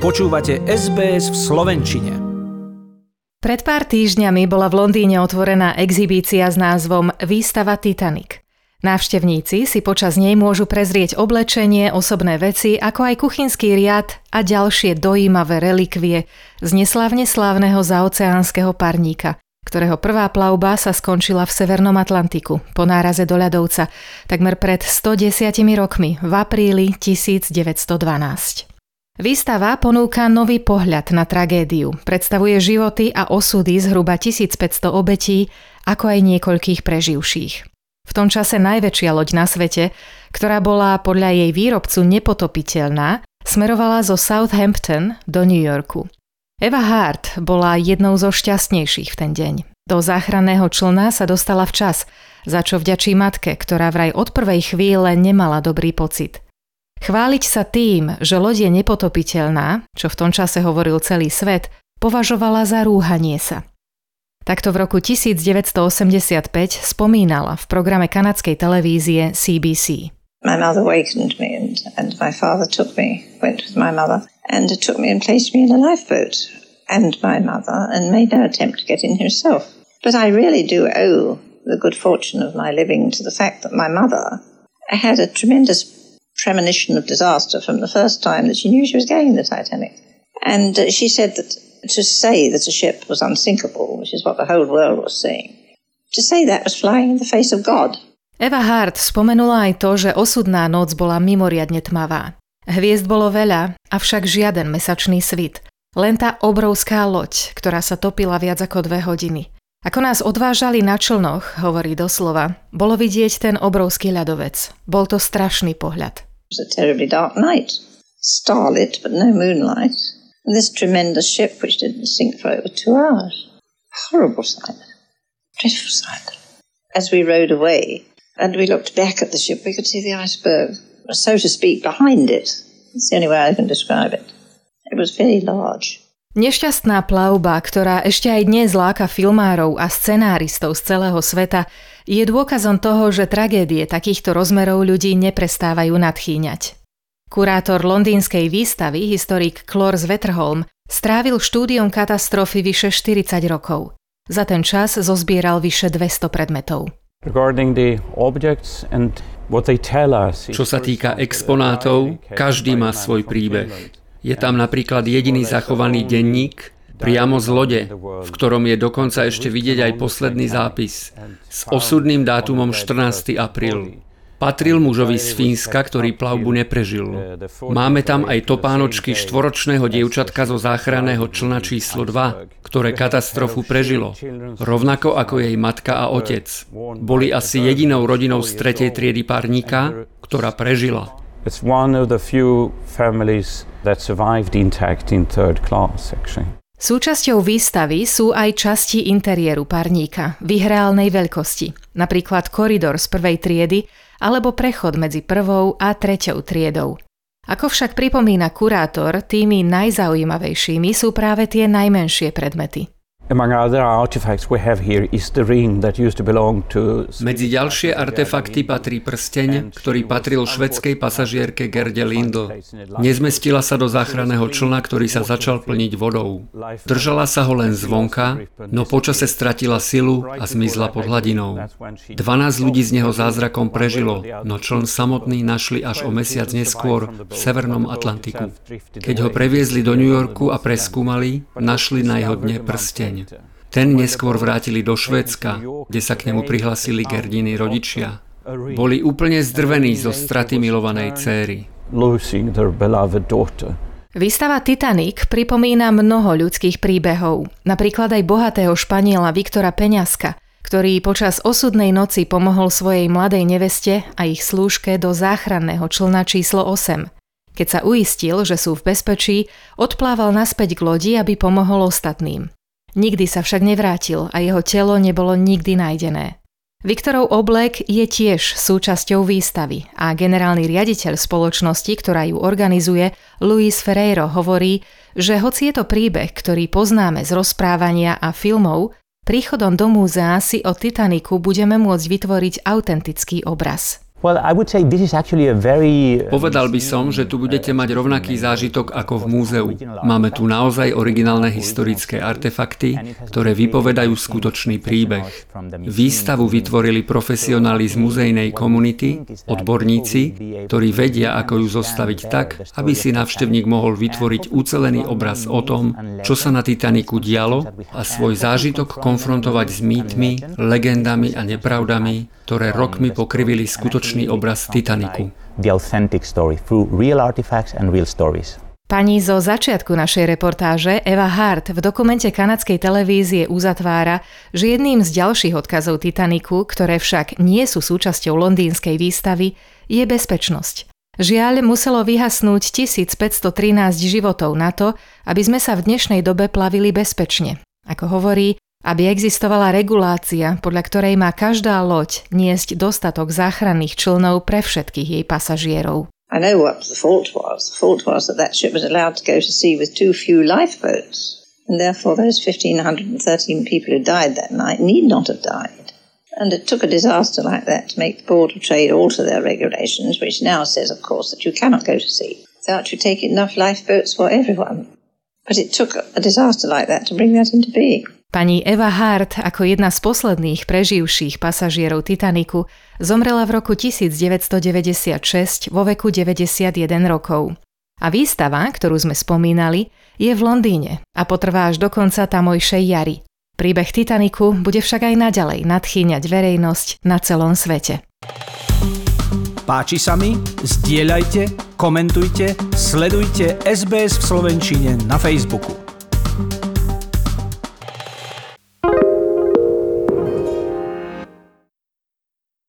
Počúvate SBS v Slovenčine. Pred pár týždňami bola v Londýne otvorená exhibícia s názvom Výstava Titanic. Návštevníci si počas nej môžu prezrieť oblečenie, osobné veci, ako aj kuchynský riad a ďalšie dojímavé relikvie z neslávne slávneho zaoceánskeho parníka, ktorého prvá plavba sa skončila v Severnom Atlantiku po náraze do ľadovca takmer pred 110 rokmi v apríli 1912. Výstava ponúka nový pohľad na tragédiu, predstavuje životy a osudy zhruba 1500 obetí, ako aj niekoľkých preživších. V tom čase najväčšia loď na svete, ktorá bola podľa jej výrobcu nepotopiteľná, smerovala zo Southampton do New Yorku. Eva Hart bola jednou zo šťastnejších v ten deň. Do záchranného člna sa dostala včas, za čo vďačí matke, ktorá vraj od prvej chvíle nemala dobrý pocit – Chváliť sa tým, že loď je nepotopiteľná, čo v tom čase hovoril celý svet, považovala za rúhanie sa. Takto v roku 1985 spomínala v programe kanadskej televízie CBC. My mother wakened me and, and my father took me, went with my mother, and took me and placed me in a lifeboat and my mother and made no attempt to get in himself. But I really do owe the good fortune of my living to the fact that my mother had a tremendous premonition of disaster from the first time that she knew she was going in the Titanic. And uh, she said that to say that a ship was unsinkable, which is what the whole world was saying, to say that was flying in the face of God. Eva Hart spomenula aj to, že osudná noc bola mimoriadne tmavá. Hviezd bolo veľa, avšak žiaden mesačný svit. Len tá obrovská loď, ktorá sa topila viac ako dve hodiny. Ako nás odvážali na člnoch, hovorí doslova, bolo vidieť ten obrovský ľadovec. Bol to strašný pohľad. It was a terribly dark night, starlit but no moonlight, and this tremendous ship which didn't sink for over two hours. Horrible sight, dreadful sight. As we rowed away and we looked back at the ship, we could see the iceberg, so to speak, behind it. It's the only way I can describe it. It was very large. Nešťastná plavba, ktorá ešte aj dnes láka filmárov a scenáristov z celého sveta, je dôkazom toho, že tragédie takýchto rozmerov ľudí neprestávajú nadchýňať. Kurátor londýnskej výstavy, historik Klors Wetterholm, strávil štúdiom katastrofy vyše 40 rokov. Za ten čas zozbieral vyše 200 predmetov. Čo sa týka exponátov, každý má svoj príbeh. Je tam napríklad jediný zachovaný denník, priamo z lode, v ktorom je dokonca ešte vidieť aj posledný zápis s osudným dátumom 14. apríl. Patril mužovi z Fínska, ktorý plavbu neprežil. Máme tam aj topánočky štvoročného dievčatka zo záchranného člna číslo 2, ktoré katastrofu prežilo. Rovnako ako jej matka a otec. Boli asi jedinou rodinou z tretej triedy párnika, ktorá prežila. It's one of the few families that survived intact in third class, actually. Súčasťou výstavy sú aj časti interiéru parníka v ich reálnej veľkosti, napríklad koridor z prvej triedy alebo prechod medzi prvou a treťou triedou. Ako však pripomína kurátor, tými najzaujímavejšími sú práve tie najmenšie predmety. Medzi ďalšie artefakty patrí prsteň, ktorý patril švedskej pasažierke Gerde Lindl. Nezmestila sa do záchranného člna, ktorý sa začal plniť vodou. Držala sa ho len zvonka, no počase stratila silu a zmizla pod hladinou. 12 ľudí z neho zázrakom prežilo, no čln samotný našli až o mesiac neskôr v Severnom Atlantiku. Keď ho previezli do New Yorku a preskúmali, našli na jeho dne prsteň. Ten neskôr vrátili do Švédska, kde sa k nemu prihlasili Gerdiny rodičia. Boli úplne zdrvení zo straty milovanej céry. Výstava Titanic pripomína mnoho ľudských príbehov, napríklad aj bohatého Španiela Viktora Peňaska, ktorý počas osudnej noci pomohol svojej mladej neveste a ich slúžke do záchranného člna číslo 8. Keď sa uistil, že sú v bezpečí, odplával naspäť k lodi, aby pomohol ostatným. Nikdy sa však nevrátil a jeho telo nebolo nikdy nájdené. Viktorov oblek je tiež súčasťou výstavy a generálny riaditeľ spoločnosti, ktorá ju organizuje, Luis Ferreiro hovorí, že hoci je to príbeh, ktorý poznáme z rozprávania a filmov, príchodom do múzea si o Titaniku budeme môcť vytvoriť autentický obraz. Povedal by som, že tu budete mať rovnaký zážitok ako v múzeu. Máme tu naozaj originálne historické artefakty, ktoré vypovedajú skutočný príbeh. Výstavu vytvorili profesionáli z muzejnej komunity, odborníci, ktorí vedia, ako ju zostaviť tak, aby si návštevník mohol vytvoriť ucelený obraz o tom, čo sa na Titaniku dialo a svoj zážitok konfrontovať s mýtmi, legendami a nepravdami, ktoré rokmi pokrivili skutočný obraz Titaniku. Pani zo začiatku našej reportáže Eva Hart v dokumente kanadskej televízie uzatvára, že jedným z ďalších odkazov Titaniku, ktoré však nie sú súčasťou londýnskej výstavy, je bezpečnosť. Žiaľ, muselo vyhasnúť 1513 životov na to, aby sme sa v dnešnej dobe plavili bezpečne. Ako hovorí, aby existovala regulácia, podľa ktorej má každá loď niesť dostatok záchranných člnov pre všetkých jej pasažierov. I know what the fault was. The fault was that that ship was allowed to go to sea with too few lifeboats, and therefore those 1,513 people who died that night need not have died. And it took a disaster like that to make the Board of Trade alter their regulations, which now says, of course, that you cannot go to sea without you take enough lifeboats for everyone. But it took a disaster like that to bring that into being. Pani Eva Hart ako jedna z posledných preživších pasažierov Titaniku zomrela v roku 1996 vo veku 91 rokov. A výstava, ktorú sme spomínali, je v Londýne a potrvá až do konca tamojšej jary. Príbeh Titaniku bude však aj naďalej nadchýňať verejnosť na celom svete. Páči sa mi? Zdieľajte, komentujte, sledujte SBS v Slovenčine na Facebooku.